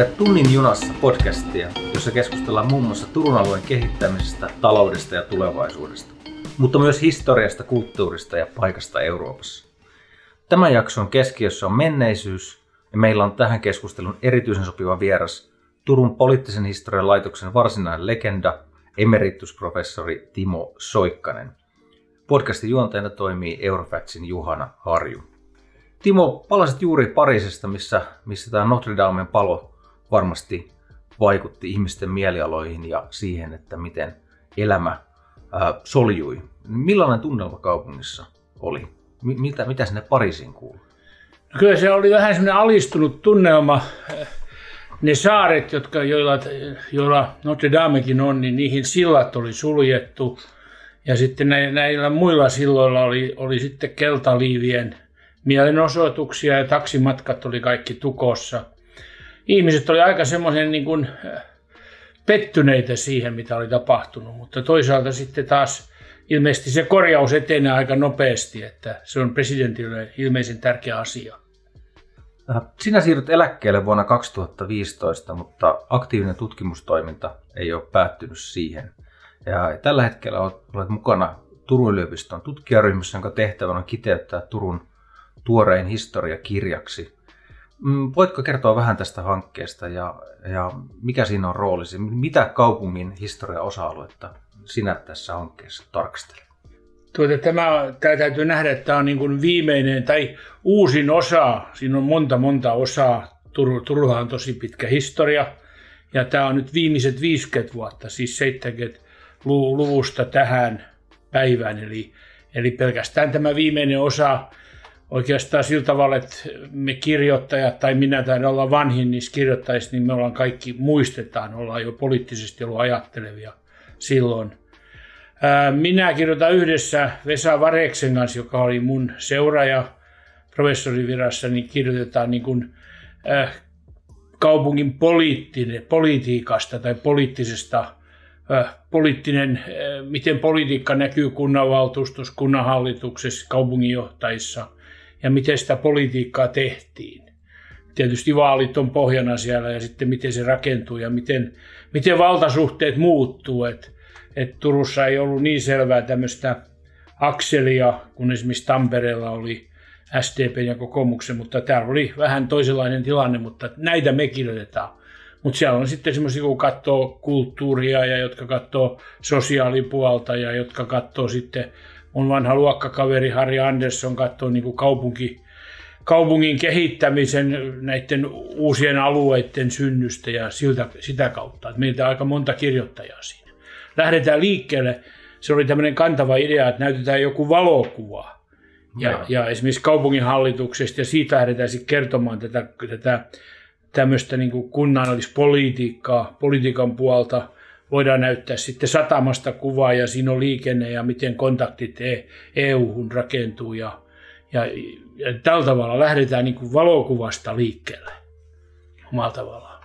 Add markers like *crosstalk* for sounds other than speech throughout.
Kuuntelet Tunnin junassa podcastia, jossa keskustellaan muun muassa Turun alueen kehittämisestä, taloudesta ja tulevaisuudesta, mutta myös historiasta, kulttuurista ja paikasta Euroopassa. Tämän jakson keskiössä on menneisyys ja meillä on tähän keskustelun erityisen sopiva vieras Turun poliittisen historian laitoksen varsinainen legenda, emeritusprofessori Timo Soikkanen. Podcastin juontajana toimii Eurofatsin Juhana Harju. Timo, palasit juuri Pariisista, missä, missä tämä Notre Damen palo varmasti vaikutti ihmisten mielialoihin ja siihen, että miten elämä soljui. Millainen tunnelma kaupungissa oli? Mitä, mitä sinne Pariisiin kuului? Kyllä se oli vähän semmoinen alistunut tunnelma. Ne saaret, jotka, joilla, joilla Notre Damekin on, niin niihin sillat oli suljettu. Ja sitten näillä muilla silloilla oli, oli sitten keltaliivien mielenosoituksia ja taksimatkat oli kaikki tukossa. Ihmiset oli aika semmoisen niin kuin äh, pettyneitä siihen, mitä oli tapahtunut, mutta toisaalta sitten taas ilmeisesti se korjaus etenee aika nopeasti, että se on presidentille ilmeisen tärkeä asia. Äh, sinä siirryt eläkkeelle vuonna 2015, mutta aktiivinen tutkimustoiminta ei ole päättynyt siihen. Ja tällä hetkellä olet mukana Turun yliopiston tutkijaryhmässä, jonka tehtävänä on kiteyttää Turun tuorein historia kirjaksi. Mm, voitko kertoa vähän tästä hankkeesta ja, ja mikä siinä on roolisi? Mitä kaupungin historia osa-aluetta sinä tässä hankkeessa tarkastelet? Tuota, tämä, tämä täytyy nähdä, että tämä on niin kuin viimeinen tai uusin osa. Siinä on monta monta osaa. Tur, Turulla on tosi pitkä historia. Ja tämä on nyt viimeiset 50 vuotta, siis 70-luvusta tähän päivään. Eli, eli pelkästään tämä viimeinen osa oikeastaan sillä tavalla, että me kirjoittajat tai minä tai olla vanhin niissä kirjoittajissa, niin me ollaan kaikki muistetaan, ollaan jo poliittisesti ollut ajattelevia silloin. Minä kirjoitan yhdessä Vesa Vareksen kanssa, joka oli mun seuraaja professorivirassa, niin kirjoitetaan niin kuin, äh, kaupungin poliittinen, politiikasta tai poliittisesta äh, poliittinen, äh, miten politiikka näkyy kunnanvaltuustossa, kunnanhallituksessa, kaupunginjohtajissa – ja miten sitä politiikkaa tehtiin. Tietysti vaalit on pohjana siellä ja sitten miten se rakentuu ja miten, miten valtasuhteet muuttuu. Et, et Turussa ei ollut niin selvää tämmöistä akselia, kun esimerkiksi Tampereella oli SDP ja kokoomuksen, mutta täällä oli vähän toisenlainen tilanne, mutta näitä me kirjoitetaan. Mutta siellä on sitten semmoisia, kun katsoo kulttuuria ja jotka katsoo sosiaalipuolta ja jotka katsoo sitten mun vanha luokkakaveri Harri Andersson katsoi niin kaupunki, kaupungin kehittämisen näiden uusien alueiden synnystä ja siltä, sitä kautta. Että meiltä on aika monta kirjoittajaa siinä. Lähdetään liikkeelle. Se oli tämmöinen kantava idea, että näytetään joku valokuva. Ja, ja esimerkiksi kaupunginhallituksesta ja siitä lähdetään sitten kertomaan tätä, tätä tämmöistä niin kunnallispolitiikkaa, politiikan puolta – voidaan näyttää sitten satamasta kuvaa ja siinä on liikenne ja miten kontaktit EU-hun rakentuu ja, ja, ja tällä tavalla lähdetään niin kuin valokuvasta liikkeelle omalla tavallaan.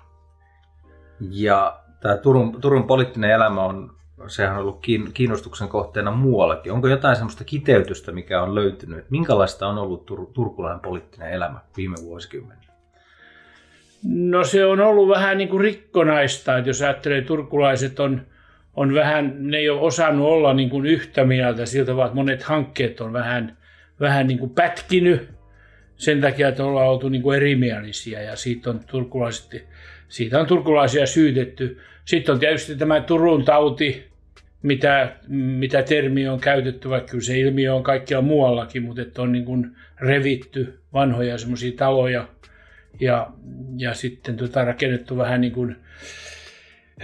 Ja tämä Turun, Turun poliittinen elämä on, sehän on ollut kiinnostuksen kohteena muuallakin. Onko jotain sellaista kiteytystä, mikä on löytynyt? Minkälaista on ollut tur, turkulainen poliittinen elämä viime vuosikymmeninä? No se on ollut vähän niin kuin rikkonaista, että jos ajattelee, turkulaiset on, on vähän, ne ei ole osannut olla niin kuin yhtä mieltä siltä, vaan että monet hankkeet on vähän, vähän niin kuin pätkinyt sen takia, että ollaan oltu niin kuin erimielisiä ja siitä on, turkulaiset, siitä on turkulaisia syytetty. Sitten on tietysti tämä Turun tauti, mitä, mitä termi on käytetty, vaikka kyllä se ilmiö on kaikkialla muuallakin, mutta että on niin kuin revitty vanhoja semmoisia taloja – ja, ja sitten tota rakennettu vähän niin kuin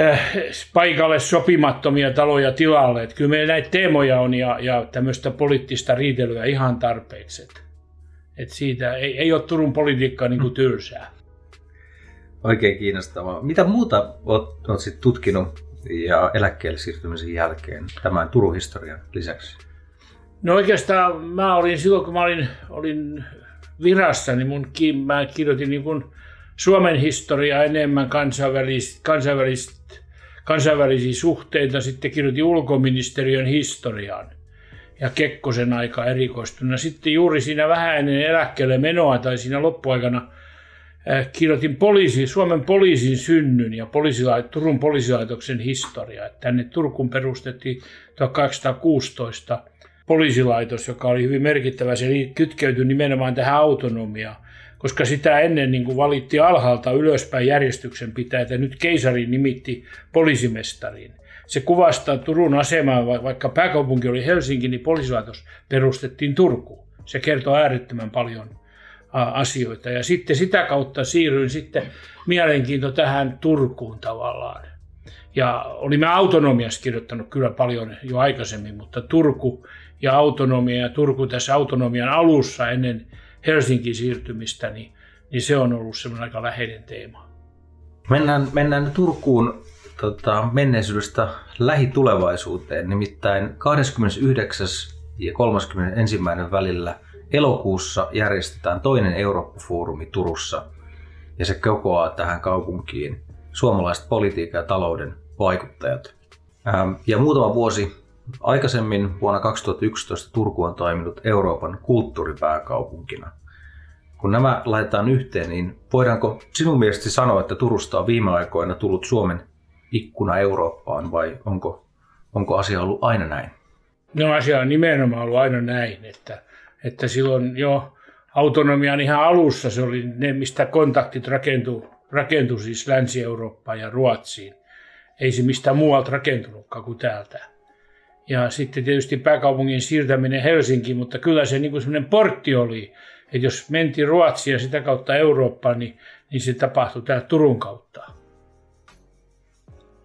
äh, paikalle sopimattomia taloja tilalle. Että kyllä meillä näitä teemoja on ja, ja tämmöistä poliittista riitelyä ihan tarpeeksi. Että, siitä ei, ei ole Turun politiikkaa niin kuin tylsää. Oikein kiinnostavaa. Mitä muuta olet, olet sit tutkinut ja eläkkeelle siirtymisen jälkeen tämän Turun historian lisäksi? No oikeastaan mä olin silloin, kun mä olin, olin virassa, niin mun, mä kirjoitin niin kuin Suomen historiaa enemmän kansainvälistä, kansainvälistä, kansainvälisiä suhteita, sitten kirjoitin ulkoministeriön historiaan ja Kekkosen aika erikoistuna. Sitten juuri siinä vähän ennen eläkkeelle menoa tai siinä loppuaikana äh, kirjoitin poliisi, Suomen poliisin synnyn ja poliisila, Turun poliisilaitoksen historia. Tänne Turkuun perustettiin 1816 poliisilaitos, joka oli hyvin merkittävä. Se kytkeytyi nimenomaan tähän autonomiaan, koska sitä ennen niin kuin valittiin alhaalta ylöspäin järjestyksen pitää, että nyt keisari nimitti poliisimestarin. Se kuvastaa Turun asemaa, vaikka pääkaupunki oli Helsinki, niin poliisilaitos perustettiin Turkuun. Se kertoo äärettömän paljon asioita. Ja sitten sitä kautta siirryin sitten mielenkiinto tähän Turkuun tavallaan. Ja olimme autonomiassa kirjoittanut kyllä paljon jo aikaisemmin, mutta Turku ja autonomia ja Turku tässä autonomian alussa ennen Helsingin siirtymistä, niin, niin se on ollut semmoinen aika läheinen teema. Mennään, mennään Turkuun tota, menneisyydestä lähitulevaisuuteen, nimittäin 29. ja 31. välillä elokuussa järjestetään toinen Eurooppa-foorumi Turussa, ja se kokoaa tähän kaupunkiin suomalaiset politiikan ja talouden vaikuttajat. Ja muutama vuosi aikaisemmin vuonna 2011 Turku on toiminut Euroopan kulttuuripääkaupunkina. Kun nämä laitetaan yhteen, niin voidaanko sinun mielestä sanoa, että Turusta on viime aikoina tullut Suomen ikkuna Eurooppaan vai onko, onko asia ollut aina näin? No asia on nimenomaan ollut aina näin, että, että silloin jo autonomian ihan alussa se oli ne, mistä kontaktit rakentui, rakentui siis Länsi-Eurooppaan ja Ruotsiin. Ei se mistään muualta rakentunutkaan kuin täältä. Ja sitten tietysti pääkaupungin siirtäminen Helsinkiin, mutta kyllä se niin sellainen portti oli, että jos mentiin Ruotsiin ja sitä kautta Eurooppaan, niin, niin se tapahtui täällä Turun kautta.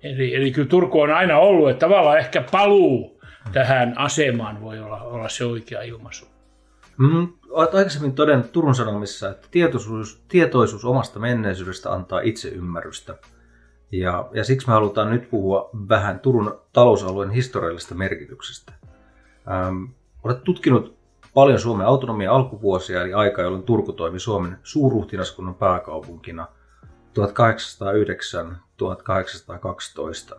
Eli, eli kyllä Turku on aina ollut, että tavallaan ehkä paluu tähän asemaan voi olla, olla se oikea ilmaisu. Mm, olet aikaisemmin todennut Turun Sanomissa, että tietoisuus, tietoisuus omasta menneisyydestä antaa itseymmärrystä. Ja, ja siksi me halutaan nyt puhua vähän Turun talousalueen historiallisesta merkityksestä. Ähm, olet tutkinut paljon Suomen autonomia alkuvuosia, eli aika, jolloin Turku toimi Suomen suurruhtinaskunnan pääkaupunkina 1809-1812.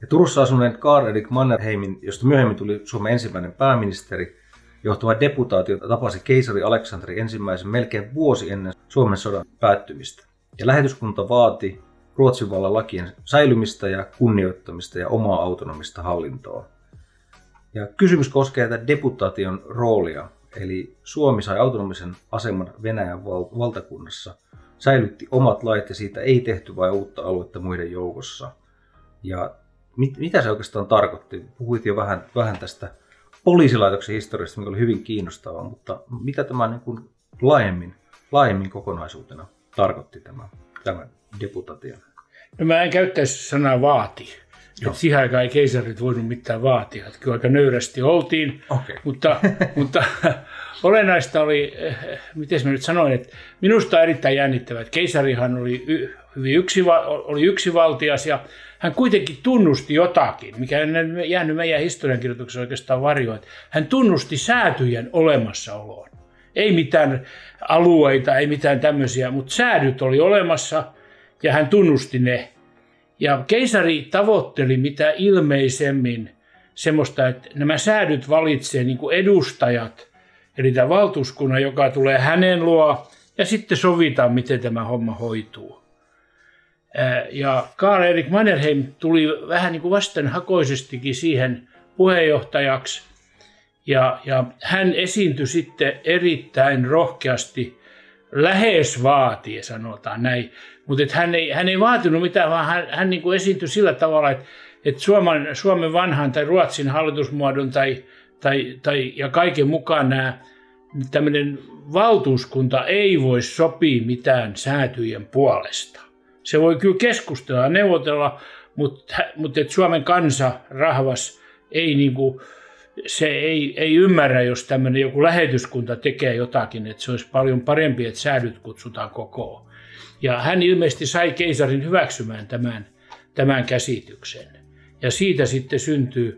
Ja Turussa asuneen Karl Erik Mannerheimin, josta myöhemmin tuli Suomen ensimmäinen pääministeri, johtava deputaatio tapasi keisari Aleksanteri ensimmäisen melkein vuosi ennen Suomen sodan päättymistä. Ja lähetyskunta vaati Ruotsin vallan lakien säilymistä ja kunnioittamista ja omaa autonomista hallintoa. Ja kysymys koskee tätä deputaation roolia, eli Suomi sai autonomisen aseman Venäjän val- valtakunnassa, säilytti omat lait ja siitä ei tehty vain uutta aluetta muiden joukossa. Ja mit, mitä se oikeastaan tarkoitti? Puhuit jo vähän, vähän tästä poliisilaitoksen historiasta, mikä oli hyvin kiinnostavaa, mutta mitä tämä niin kuin laajemmin, laajemmin kokonaisuutena tarkoitti tämä, tämä deputaatio? No mä en käyttäisi sanaa vaati. Että siihen aikaan ei keisarit voinut mitään vaatia. Että kyllä aika nöyrästi oltiin, okay. mutta, *laughs* mutta olennaista oli, miten mä nyt sanoin, että minusta on erittäin jännittävää, että keisarihan oli hyvin yksi, oli yksivaltias ja hän kuitenkin tunnusti jotakin, mikä ei jäänyt meidän historiankirjoituksessa oikeastaan varjoon. Hän tunnusti säätyjen olemassaoloon. Ei mitään alueita, ei mitään tämmöisiä, mutta säädyt oli olemassa ja hän tunnusti ne. Ja keisari tavoitteli mitä ilmeisemmin semmoista, että nämä säädyt valitsee niin kuin edustajat, eli tämä valtuuskunnan, joka tulee hänen luo, ja sitten sovitaan, miten tämä homma hoituu. Ja Karl Erik Mannerheim tuli vähän niin kuin vastenhakoisestikin siihen puheenjohtajaksi, ja, ja hän esiintyi sitten erittäin rohkeasti, lähes vaatii, sanotaan näin. Mutta hän ei, hän ei vaatinut mitään, vaan hän, hän niin kuin esiintyi sillä tavalla, että, että Suomen, Suomen vanhan tai Ruotsin hallitusmuodon tai, tai, tai, ja kaiken mukaan nämä tämmöinen valtuuskunta ei voi sopia mitään säätyjen puolesta. Se voi kyllä keskustella ja neuvotella, mutta, mutta että Suomen kansa, rahvas, ei niin kuin, se ei, ei ymmärrä, jos tämmöinen joku lähetyskunta tekee jotakin, että se olisi paljon parempi, että säädyt kutsutaan kokoon. Ja hän ilmeisesti sai keisarin hyväksymään tämän, tämän käsityksen. Ja siitä sitten syntyy,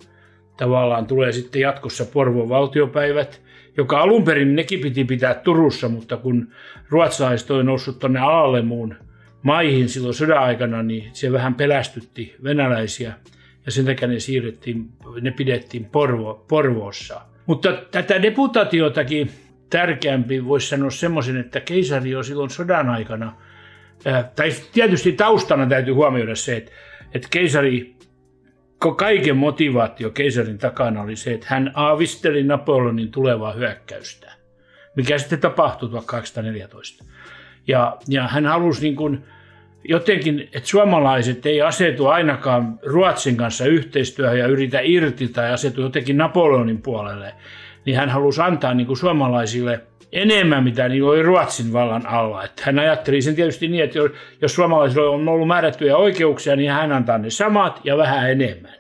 tavallaan tulee sitten jatkossa Porvon valtiopäivät, joka alun perin nekin piti pitää Turussa, mutta kun ruotsalaiset oli noussut tuonne muun maihin silloin sodan aikana, niin se vähän pelästytti venäläisiä ja sen takia ne siirrettiin, ne pidettiin Porvo, Porvoossa. Mutta tätä deputaatiotakin tärkeämpi, voisi sanoa semmoisen, että keisari on silloin sodan aikana, tai tietysti taustana täytyy huomioida se, että, että keisari, kaiken motivaatio keisarin takana oli se, että hän aavisteli Napoleonin tulevaa hyökkäystä, mikä sitten tapahtui 1814. Ja, ja hän halusi niin kuin, jotenkin, että suomalaiset ei asetu ainakaan Ruotsin kanssa yhteistyöhön ja yritä irti tai asetu jotenkin Napoleonin puolelle, niin hän halusi antaa niin kuin suomalaisille enemmän, mitä niin oli Ruotsin vallan alla. Että hän ajatteli sen tietysti niin, että jos suomalaisilla on ollut määrättyjä oikeuksia, niin hän antaa ne samat ja vähän enemmän.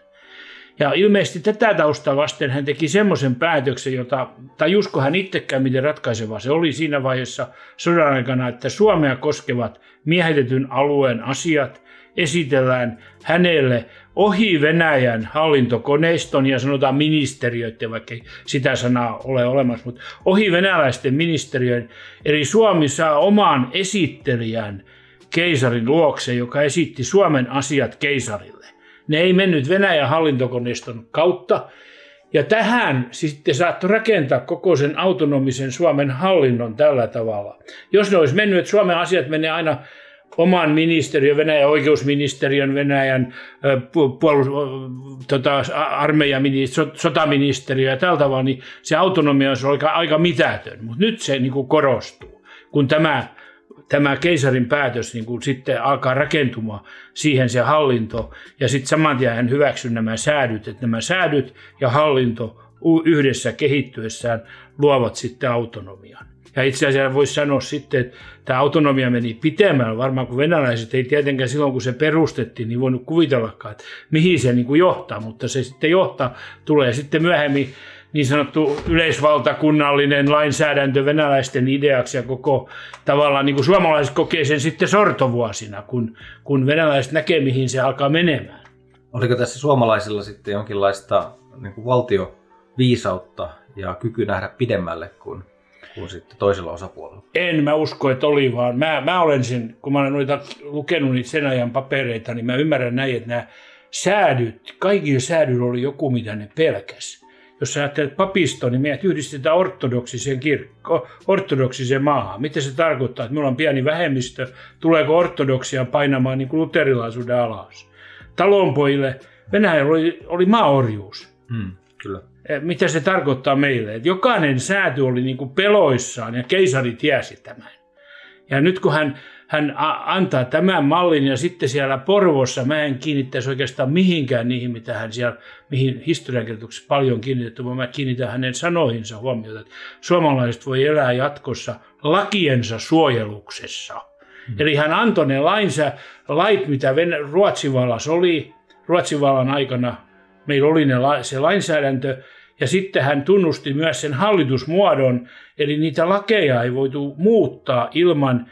Ja ilmeisesti tätä taustaa vasten hän teki semmoisen päätöksen, jota, tai jusko hän itsekään, miten ratkaiseva se oli siinä vaiheessa sodan aikana, että Suomea koskevat miehitetyn alueen asiat esitellään hänelle ohi Venäjän hallintokoneiston ja sanotaan ministeriöiden, vaikka ei sitä sanaa ole olemassa, mutta ohi venäläisten ministeriöiden. Eli Suomi saa oman esittelijän keisarin luokse, joka esitti Suomen asiat keisarille. Ne ei mennyt Venäjän hallintokoneiston kautta, ja tähän sitten saattoi rakentaa koko sen autonomisen Suomen hallinnon tällä tavalla. Jos ne olisi mennyt, että Suomen asiat menee aina oman ministeriön, Venäjän oikeusministeriön, Venäjän puolus, tota, armeijan, sotaministeriö ja tällä tavalla, niin se autonomia olisi aika, aika mitätön. Mutta nyt se niin korostuu, kun tämä, tämä keisarin päätös niin kuin sitten alkaa rakentumaan siihen se hallinto. Ja sitten saman tien hän hyväksyi nämä säädyt, että nämä säädyt ja hallinto yhdessä kehittyessään luovat sitten autonomian. Ja itse asiassa voisi sanoa sitten, että tämä autonomia meni pitemmällä, varmaan kuin venäläiset ei tietenkään silloin, kun se perustettiin, niin voinut kuvitellakaan, että mihin se niin kuin johtaa, mutta se sitten johtaa, tulee sitten myöhemmin niin sanottu yleisvaltakunnallinen lainsäädäntö venäläisten ideaksi ja koko tavallaan niin kuin suomalaiset kokee sen sitten sortovuosina, kun, kun venäläiset näkee, mihin se alkaa menemään. Oliko tässä suomalaisilla sitten jonkinlaista niin kuin valtioviisautta ja kyky nähdä pidemmälle kuin kuin sitten toisella osapuolella? En mä usko, että oli, vaan mä, mä olen sen, kun mä olen noita lukenut niitä sen ajan papereita, niin mä ymmärrän näin, että nämä säädyt, kaikille säädyillä oli joku, mitä ne pelkäs. Jos sä ajattelet papisto, niin meidät yhdistetään ortodoksiseen, kirkko, ortodoksiseen maahan. Mitä se tarkoittaa, että meillä on pieni vähemmistö, tuleeko ortodoksia painamaan niin kuin luterilaisuuden alas? Talonpojille Venäjällä oli, oli maaorjuus. Hmm, kyllä. Eh, mitä se tarkoittaa meille. Että jokainen sääty oli niin kuin peloissaan ja keisari tiesi tämän. Ja nyt kun hän, hän antaa tämän mallin ja sitten siellä Porvossa, mä en kiinnittäisi oikeastaan mihinkään niihin, mitä hän siellä, mihin historiankirjoituksessa paljon kiinnitetty, vaan mä kiinnitän hänen sanoihinsa huomiota, että suomalaiset voi elää jatkossa lakiensa suojeluksessa. Hmm. Eli hän antoi ne lainsä, lait, mitä Ruotsin vallas oli, Ruotsin vallan aikana meillä oli ne, se lainsäädäntö, ja sitten hän tunnusti myös sen hallitusmuodon, eli niitä lakeja ei voitu muuttaa ilman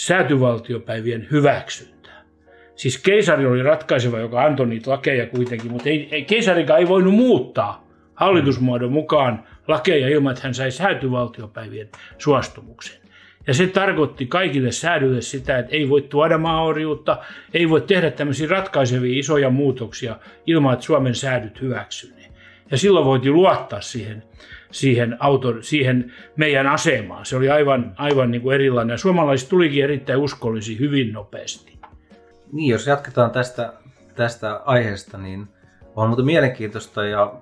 säätyvaltiopäivien hyväksyntää. Siis keisari oli ratkaiseva, joka antoi niitä lakeja kuitenkin, mutta ei, ei, keisarikaan ei voinut muuttaa hallitusmuodon mukaan lakeja ilman, että hän sai säätyvaltiopäivien suostumuksen. Ja se tarkoitti kaikille säädyille sitä, että ei voi tuoda maaorjuutta, ei voi tehdä tämmöisiä ratkaisevia isoja muutoksia ilman, että Suomen säädyt hyväksyy ja silloin voitiin luottaa siihen, siihen, auto, siihen meidän asemaan. Se oli aivan, aivan niin kuin erilainen. Suomalaiset tulikin erittäin uskollisia hyvin nopeasti. Niin, jos jatketaan tästä, tästä aiheesta, niin on muuten mielenkiintoista ja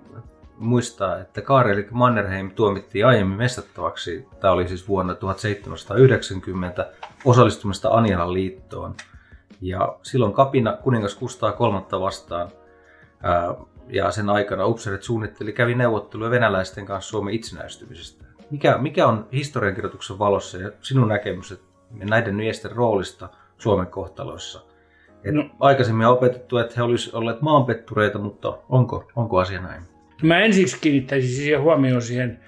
muistaa, että Kaareli Mannerheim tuomittiin aiemmin mestattavaksi. Tämä oli siis vuonna 1790 osallistumista Anialan liittoon. Ja silloin kapina kuningas Kustaa kolmatta vastaan ja sen aikana upseerit suunnitteli, kävi neuvotteluja venäläisten kanssa Suomen itsenäistymisestä. Mikä, mikä on historiankirjoituksen valossa ja sinun näkemys näiden miesten roolista Suomen kohtaloissa? Et no, aikaisemmin on opetettu, että he olisivat olleet maanpettureita, mutta onko, onko asia näin? Mä ensiksi kiinnittäisin siihen huomioon siihen,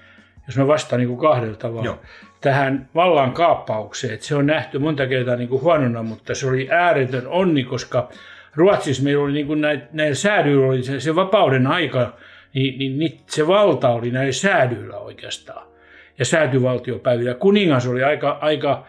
jos mä vastaan niin kuin kahdella tavalla, Joo. tähän vallan kaappaukseen. Että se on nähty monta kertaa niin kuin huonona, mutta se oli ääretön onni, koska Ruotsissa meillä oli niin kuin näillä, näillä säädyillä oli se, se vapauden aika, niin, niin, niin se valta oli näillä säädyillä oikeastaan. Ja säätyvaltiopäivillä. Kuningas oli aika, aika,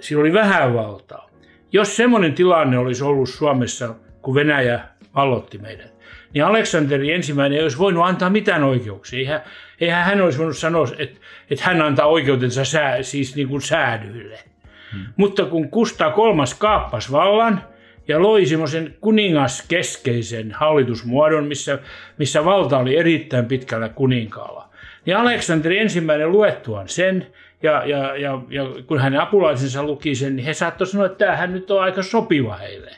sillä oli vähän valtaa. Jos semmoinen tilanne olisi ollut Suomessa, kun Venäjä vallotti meidät, niin Aleksanteri ensimmäinen ei olisi voinut antaa mitään oikeuksia. Eihän, eihän hän olisi voinut sanoa, että, että hän antaa oikeutensa sää, siis niin kuin säädyille. Hmm. Mutta kun Kustaa kolmas kaappasi vallan ja loi semmoisen kuningaskeskeisen hallitusmuodon, missä, missä valta oli erittäin pitkällä kuninkaalla, niin Aleksanteri ensimmäinen luettuaan sen, ja, ja, ja, ja kun hänen apulaisensa luki sen, niin he saattoivat sanoa, että tämähän nyt on aika sopiva heille.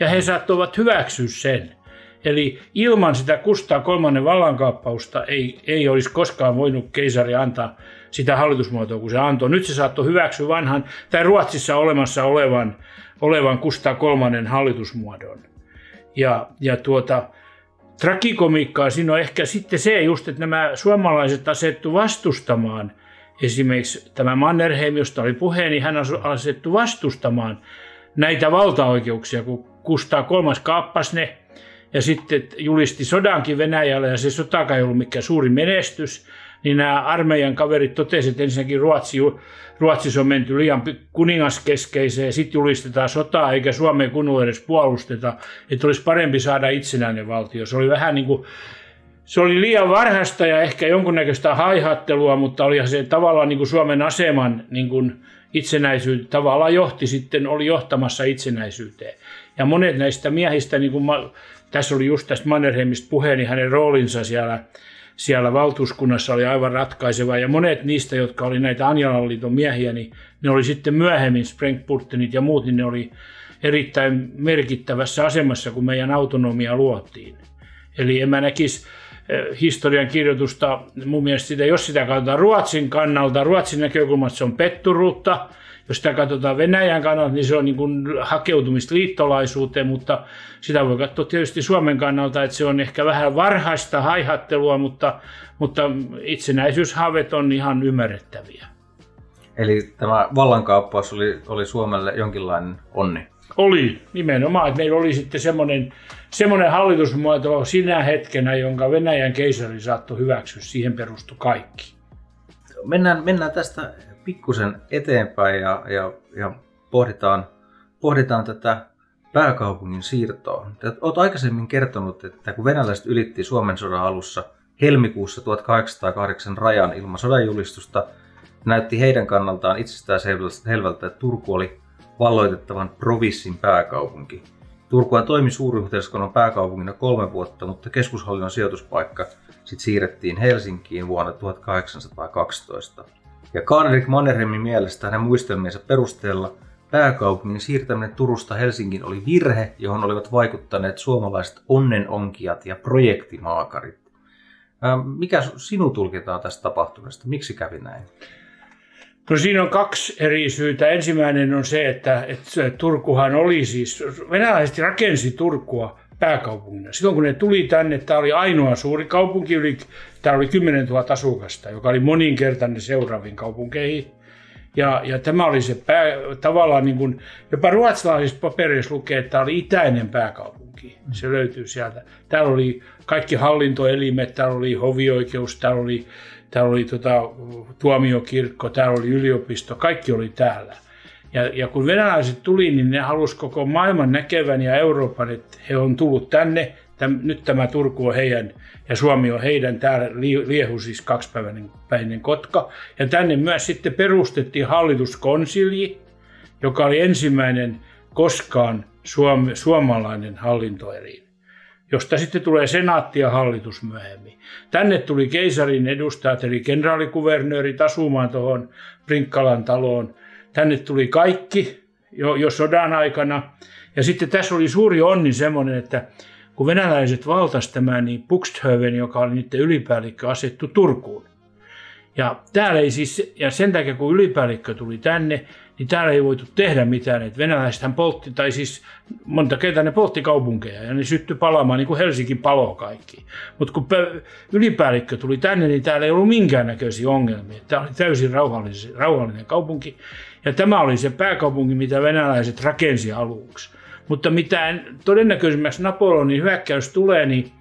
Ja he saattoivat hyväksyä sen. Eli ilman sitä Kustaa kolmannen vallankaappausta ei, ei olisi koskaan voinut keisari antaa sitä hallitusmuotoa, kun se antoi. Nyt se saattoi hyväksyä vanhan tai Ruotsissa olemassa olevan, olevan Kustaa kolmannen hallitusmuodon. Ja, ja tuota, trakikomiikkaa siinä on ehkä sitten se just, että nämä suomalaiset asettu vastustamaan – esimerkiksi tämä Mannerheim, josta oli puhe, niin hän asettu vastustamaan näitä valtaoikeuksia, kun Kustaa kolmas kaappasi ne ja sitten julisti sodankin Venäjällä ja se sotakaan ei ollut mikään suuri menestys, niin nämä armeijan kaverit totesivat, että ensinnäkin Ruotsi, Ruotsissa on menty liian kuningaskeskeiseen, sitten julistetaan sotaa eikä Suomeen kunnolla edes puolusteta, että olisi parempi saada itsenäinen valtio. Se oli vähän niin kuin se oli liian varhaista ja ehkä jonkunnäköistä haihattelua, mutta oli se tavallaan niin kuin Suomen aseman niin kuin itsenäisyyttä tavallaan johti sitten, oli johtamassa itsenäisyyteen. Ja monet näistä miehistä, niin kuin tässä oli just tästä Mannerheimista puhe, niin hänen roolinsa siellä, siellä valtuuskunnassa oli aivan ratkaiseva. Ja monet niistä, jotka oli näitä Anjalan miehiä, niin ne oli sitten myöhemmin, Sprengpurtenit ja muut, niin ne oli erittäin merkittävässä asemassa, kun meidän autonomia luotiin. Eli en mä näkisi, Eh, historian kirjoitusta. Mun mielestä sitä, jos sitä katsotaan Ruotsin kannalta, Ruotsin näkökulmasta se on petturuutta. Jos sitä katsotaan Venäjän kannalta, niin se on niin kuin hakeutumista liittolaisuuteen, mutta sitä voi katsoa tietysti Suomen kannalta, että se on ehkä vähän varhaista haihattelua, mutta, mutta itsenäisyyshaavet on ihan ymmärrettäviä. Eli tämä vallankaappaus oli, oli Suomelle jonkinlainen onni? Oli, nimenomaan. Että meillä oli sitten semmoinen, semmoinen hallitusmuoto sinä hetkenä, jonka Venäjän keisari saattoi hyväksyä. Siihen perustui kaikki. Mennään, mennään tästä pikkusen eteenpäin ja, ja, ja pohditaan, pohditaan tätä pääkaupungin siirtoa. Olet aikaisemmin kertonut, että kun venäläiset ylitti Suomen sodan alussa helmikuussa 1808 rajan ilman sodanjulistusta, näytti heidän kannaltaan itsestään selvältä, että Turku oli valloitettavan provissin pääkaupunki. Turkuhan toimi suuryhteiskunnan pääkaupungina kolme vuotta, mutta keskushallinnon sijoituspaikka sitten siirrettiin Helsinkiin vuonna 1812. Ja Karl-Erik Mannerheimin mielestä hänen muistelmiensa perusteella pääkaupungin siirtäminen Turusta Helsingin oli virhe, johon olivat vaikuttaneet suomalaiset onnenonkijat ja projektimaakarit. Mikä sinun tulkitaan tästä tapahtuneesta? Miksi kävi näin? No siinä on kaksi eri syytä. Ensimmäinen on se, että, että Turkuhan oli siis, venäläiset rakensi Turkua pääkaupungina. Silloin kun ne tuli tänne, tämä oli ainoa suuri kaupunki, yli, tämä oli 10 000 asukasta, joka oli moninkertainen seuraavin kaupunkeihin. Ja, ja tämä oli se pää, tavallaan niin kuin, jopa ruotsalaisissa papereissa lukee, että tämä oli itäinen pääkaupunki. Se löytyy sieltä. Täällä oli kaikki hallintoelimet, täällä oli hovioikeus, täällä oli täällä oli tota, tuomiokirkko, täällä oli yliopisto, kaikki oli täällä. Ja, ja kun venäläiset tuli, niin ne halusi koko maailman näkevän ja Euroopan, että he on tullut tänne, täm, nyt tämä Turku on heidän ja Suomi on heidän, täällä liehu siis kaksipäiväinen kotka. Ja tänne myös sitten perustettiin hallituskonsilji, joka oli ensimmäinen koskaan suom, suomalainen hallintoelin josta sitten tulee senaatti ja hallitus myöhemmin. Tänne tuli keisarin edustajat, eli kenraalikuvernöörit asumaan tuohon Prinkkalan taloon. Tänne tuli kaikki jo, jo sodan aikana. Ja sitten tässä oli suuri onni semmoinen, että kun venäläiset valtasivat tämän, niin Buxthöven, joka oli niiden ylipäällikkö, asettu Turkuun. Ja, täällä ei siis, ja sen takia kun ylipäällikkö tuli tänne, niin täällä ei voitu tehdä mitään. Että venäläisethän poltti, tai siis monta kertaa ne poltti kaupunkeja ja ne sytty palaamaan, niin kuin Helsinki palo kaikki. Mutta kun ylipäällikkö tuli tänne, niin täällä ei ollut minkäännäköisiä ongelmia. Tämä oli täysin rauhallinen, rauhallinen kaupunki. Ja tämä oli se pääkaupunki, mitä venäläiset rakensi aluksi. Mutta mitä todennäköisemmäksi Napoleonin hyökkäys tulee, niin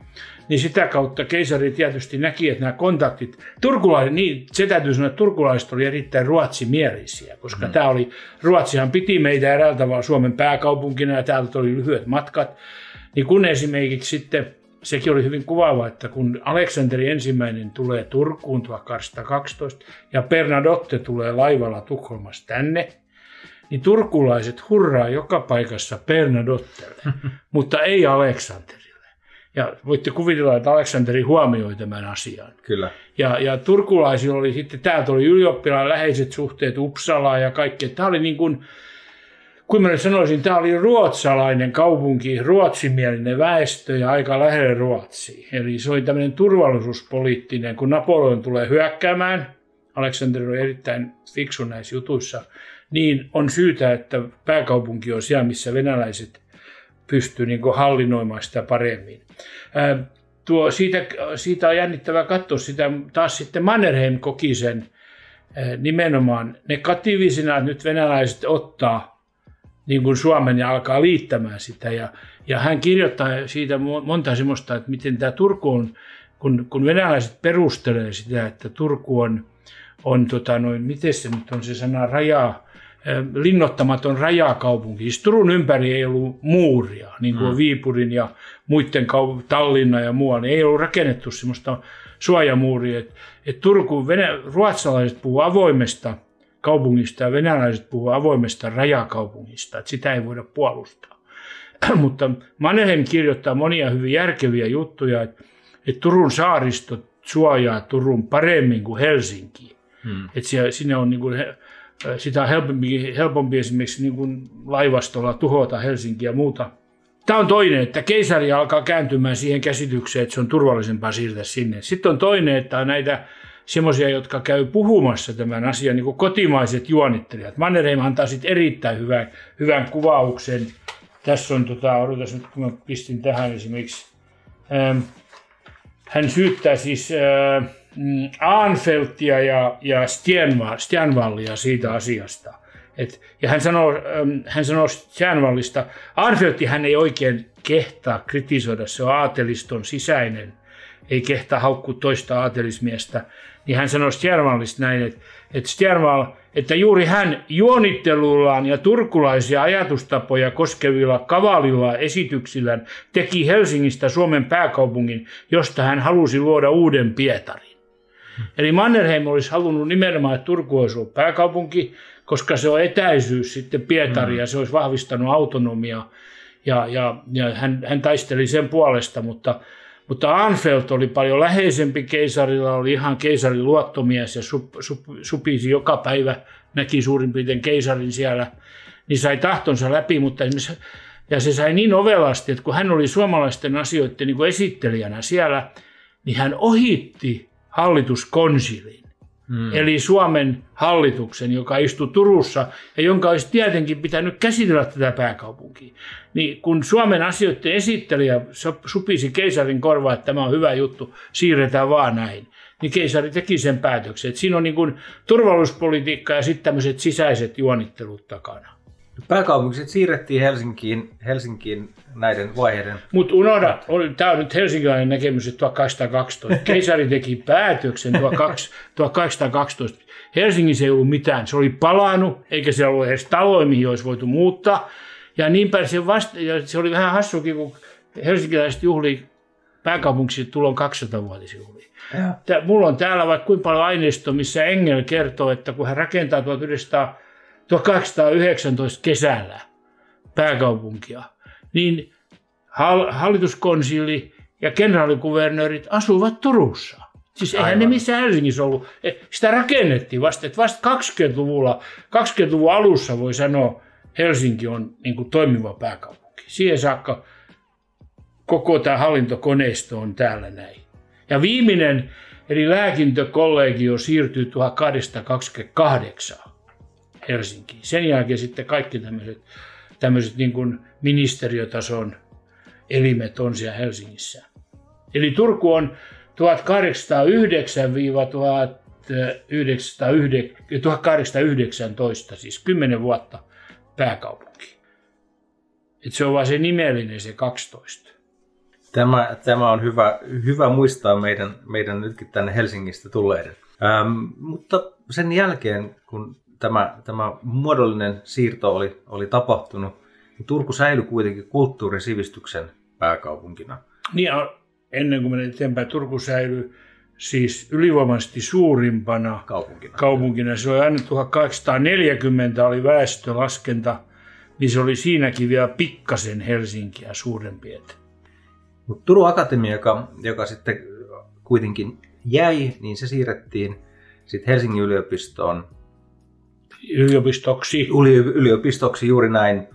niin sitä kautta keisari tietysti näki, että nämä kontaktit, turkulaiset, niin se täytyy sanoa, että turkulaiset oli erittäin ruotsimielisiä, koska mm. tämä oli, Ruotsihan piti meitä eräällä tavalla Suomen pääkaupunkina ja täältä oli lyhyet matkat, niin kun esimerkiksi sitten sekin oli hyvin kuvaava, että kun Aleksanteri ensimmäinen tulee Turkuun 1212 ja Bernadotte tulee laivalla Tukholmasta tänne, niin turkulaiset hurraa joka paikassa Bernadottelle, *laughs* mutta ei Aleksanterille. Ja voitte kuvitella, että Aleksanteri huomioi tämän asian. Kyllä. Ja, ja turkulaisilla oli sitten, täältä oli ylioppilaan läheiset suhteet Uppsalaan ja kaikki. Tämä oli niin kuin, kuin mä nyt sanoisin, tämä oli ruotsalainen kaupunki, ruotsimielinen väestö ja aika lähellä Ruotsia. Eli se oli tämmöinen turvallisuuspoliittinen, kun Napoleon tulee hyökkäämään, Aleksanteri oli erittäin fiksu näissä jutuissa, niin on syytä, että pääkaupunki on siellä, missä venäläiset pystyy niin hallinnoimaan sitä paremmin. Tuo, siitä, siitä on jännittävää katsoa sitä. Taas sitten Mannerheim koki sen nimenomaan negatiivisena, että nyt venäläiset ottaa niin kuin Suomen ja alkaa liittämään sitä. Ja, ja hän kirjoittaa siitä monta semmoista, että miten tämä Turku on, kun, kun venäläiset perustelee sitä, että Turku on, on tota noin, miten se nyt on se sana, rajaa, linnoittamaton rajakaupunki. Siis Turun ympäri ei ollut muuria, niin kuin mm. Viipurin ja muiden kaup- Tallinna ja muualla. Niin ei ollut rakennettu sellaista suojamuuria. Et, et Turku, venä- ruotsalaiset puhuu avoimesta kaupungista ja venäläiset puhuu avoimesta rajakaupungista. Et sitä ei voida puolustaa. *clears throat* Mutta Mannerheim kirjoittaa monia hyvin järkeviä juttuja, että et Turun saaristo suojaa Turun paremmin kuin Helsinki. Hmm. Että sinne on niin kuin sitä on helpompi, helpompi esimerkiksi niin kuin laivastolla tuhota Helsinkiä ja muuta. Tämä on toinen, että keisari alkaa kääntymään siihen käsitykseen, että se on turvallisempaa siirtää sinne. Sitten on toinen, että on näitä semmoisia, jotka käy puhumassa tämän asian, niin kuin kotimaiset juonittelijat. Mannerheim antaa sitten erittäin hyvän, hyvän kuvauksen. Tässä on, tota, odotas nyt kun mä pistin tähän esimerkiksi, ähm, hän syyttää siis äh, Mm, Aanfeltia ja, ja Stianvallia siitä asiasta. Et, ja hän sanoo, hän sanoo Stianvallista, Aanfeltti hän ei oikein kehtaa kritisoida, se on aateliston sisäinen, ei kehtaa haukku toista aatelismiestä. Niin hän sanoi Stjärnvallista näin, että, että Stjärnvall, että juuri hän juonittelullaan ja turkulaisia ajatustapoja koskevilla kavalilla esityksillään teki Helsingistä Suomen pääkaupungin, josta hän halusi luoda uuden Pietarin. Eli Mannerheim olisi halunnut nimenomaan, että Turku olisi ollut pääkaupunki, koska se on etäisyys sitten Pietariin mm. ja se olisi vahvistanut autonomiaa. Ja, ja, ja hän, hän taisteli sen puolesta, mutta, mutta Anfeld oli paljon läheisempi keisarilla, oli ihan keisarin luottomies ja sup, sup, supisi joka päivä, näki suurin piirtein keisarin siellä, niin sai tahtonsa läpi, mutta ja se sai niin ovelasti, että kun hän oli suomalaisten asioiden niin kuin esittelijänä siellä, niin hän ohitti hallituskonsilin. Hmm. Eli Suomen hallituksen, joka istuu Turussa ja jonka olisi tietenkin pitänyt käsitellä tätä pääkaupunkia. Niin kun Suomen asioiden esittelijä supisi keisarin korvaa, että tämä on hyvä juttu, siirretään vaan näin, niin keisari teki sen päätöksen. Että siinä on niin kuin turvallisuuspolitiikka ja sitten tämmöiset sisäiset juonittelut takana. Pääkaupungit siirrettiin Helsinkiin, Helsinkiin näiden vaiheiden. Mutta unohda, tämä on nyt helsinkiläinen näkemys, että 1812. Keisari teki päätöksen 1812. Helsingissä ei ollut mitään. Se oli palannut, eikä siellä ollut edes taloja, mihin olisi voitu muuttaa. Ja niinpä se, vasta, ja se oli vähän hassukin, kun helsinkiläiset juhli pääkaupungiksi tulon 200-vuotisjuhliin. Mulla on täällä vaikka kuinka paljon aineistoa, missä Engel kertoo, että kun hän rakentaa 1900 1819 kesällä pääkaupunkia, niin hallituskonsili ja kenraalikuvernöörit asuvat Turussa. Siis eihän Aivan. ne missään Helsingissä ollut. E, sitä rakennettiin vasta, että vasta 20-luvulla, 20-luvun alussa voi sanoa, Helsinki on niin kuin toimiva pääkaupunki. Siihen saakka koko tämä hallintokoneisto on täällä näin. Ja viimeinen, eli lääkintökollegio siirtyy 1828. Helsinkiin. Sen jälkeen sitten kaikki tämmöiset, tämmöiset niin kuin ministeriötason elimet on siellä Helsingissä. Eli Turku on 1809-1819, siis 10 vuotta pääkaupunki. Et se on vain se nimellinen se 12. Tämä, tämä on hyvä, hyvä muistaa meidän, meidän nytkin tänne Helsingistä tulleiden. Ähm, mutta sen jälkeen, kun tämä, tämä muodollinen siirto oli, oli tapahtunut, niin Turku säilyi kuitenkin kulttuurisivistyksen pääkaupunkina. Niin, ennen kuin menen eteenpäin, Turku säilyi siis ylivoimaisesti suurimpana kaupunkina. kaupunkina. Se oli aina 1840 oli väestölaskenta, niin se oli siinäkin vielä pikkasen Helsinkiä suurempi. Mut Turun Akatemia, joka, joka sitten kuitenkin jäi, niin se siirrettiin sitten Helsingin yliopistoon. Yliopistoksi. Yliopistoksi juuri näin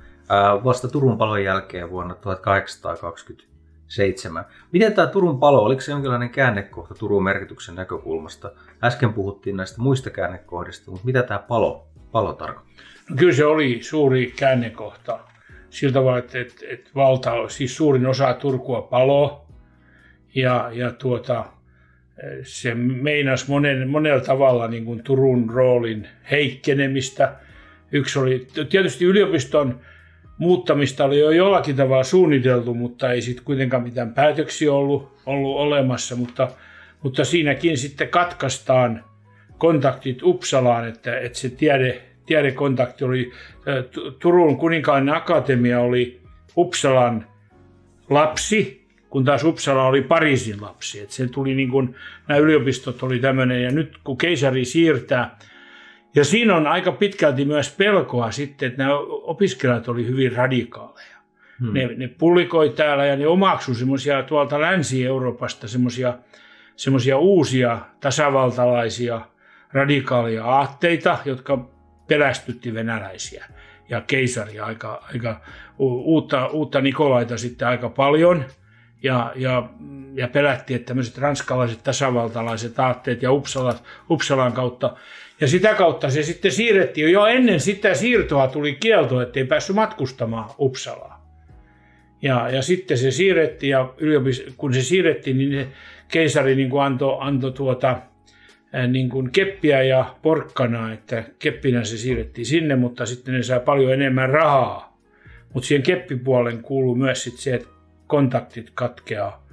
vasta Turun palon jälkeen vuonna 1827. Miten tämä Turun palo, oliko se jonkinlainen käännekohta Turun merkityksen näkökulmasta? Äsken puhuttiin näistä muista käännekohdista, mutta mitä tämä palo, palo tarkoittaa? No kyllä se oli suuri käännekohta. Sillä tavalla, että, että, että valta, siis suurin osa Turkua palo ja, ja tuota, se meinasi monen, monella tavalla niin kuin Turun roolin heikkenemistä. Yksi oli tietysti yliopiston muuttamista oli jo jollakin tavalla suunniteltu, mutta ei sitten kuitenkaan mitään päätöksiä ollut, ollut olemassa, mutta, mutta siinäkin sitten katkaistaan kontaktit Uppsalaan, että, että se tiede, tiedekontakti oli, Turun kuninkaallinen akatemia oli Uppsalan lapsi, kun taas Uppsala oli Pariisin lapsi. Että se tuli niin kuin, nämä yliopistot oli tämmöinen, ja nyt kun keisari siirtää, ja siinä on aika pitkälti myös pelkoa sitten, että nämä opiskelijat oli hyvin radikaaleja. Hmm. Ne, ne pullikoi täällä ja ne omaksui semmoisia tuolta Länsi-Euroopasta semmoisia semmoisia uusia tasavaltalaisia radikaaleja aatteita, jotka pelästytti venäläisiä ja keisaria aika, aika uutta, uutta Nikolaita sitten aika paljon. Ja, ja, ja pelättiin, että tämmöiset ranskalaiset tasavaltalaiset aatteet ja Uppsalat, Uppsalan kautta ja sitä kautta se sitten siirrettiin. Jo ennen sitä siirtoa tuli kielto, ettei päässyt matkustamaan Uppsalaan. Ja, ja sitten se siirrettiin, ja yliopist- kun se siirrettiin, niin keisari niin kuin antoi, antoi tuota, niin kuin keppiä ja porkkanaa, että keppinä se siirrettiin sinne, mutta sitten ne saa paljon enemmän rahaa. Mutta siihen keppipuolen kuuluu myös sit se, että kontaktit katkeaa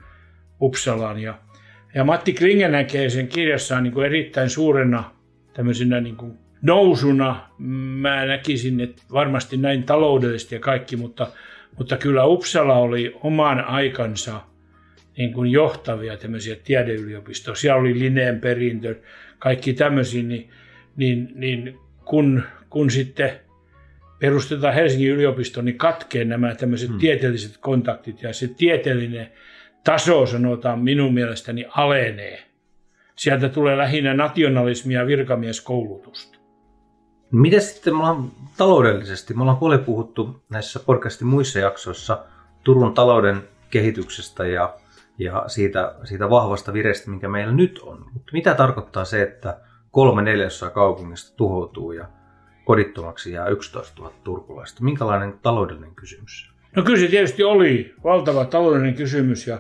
Uppsalaan. Ja, ja Matti Klinge näkee sen kirjassaan niin kuin erittäin suurena tämmöisenä niin kuin nousuna. Mä näkisin, että varmasti näin taloudellisesti ja kaikki, mutta, mutta kyllä Uppsala oli oman aikansa niin kuin johtavia tämmöisiä tiedeyliopistoja. Siellä oli Lineen perintö, kaikki tämmöisiä, niin, niin, niin kun, kun sitten perustetaan Helsingin yliopisto, niin katkee nämä tämmöiset hmm. tieteelliset kontaktit ja se tieteellinen taso sanotaan minun mielestäni alenee sieltä tulee lähinnä nationalismia ja virkamieskoulutusta. Miten sitten me ollaan taloudellisesti? Me ollaan paljon puhuttu näissä podcastin muissa jaksoissa Turun talouden kehityksestä ja, ja siitä, siitä vahvasta virestä, mikä meillä nyt on. Mutta mitä tarkoittaa se, että kolme neljäsosaa kaupungista tuhoutuu ja kodittomaksi jää 11 000 turkulaista? Minkälainen taloudellinen kysymys? No kyllä se tietysti oli valtava taloudellinen kysymys, ja,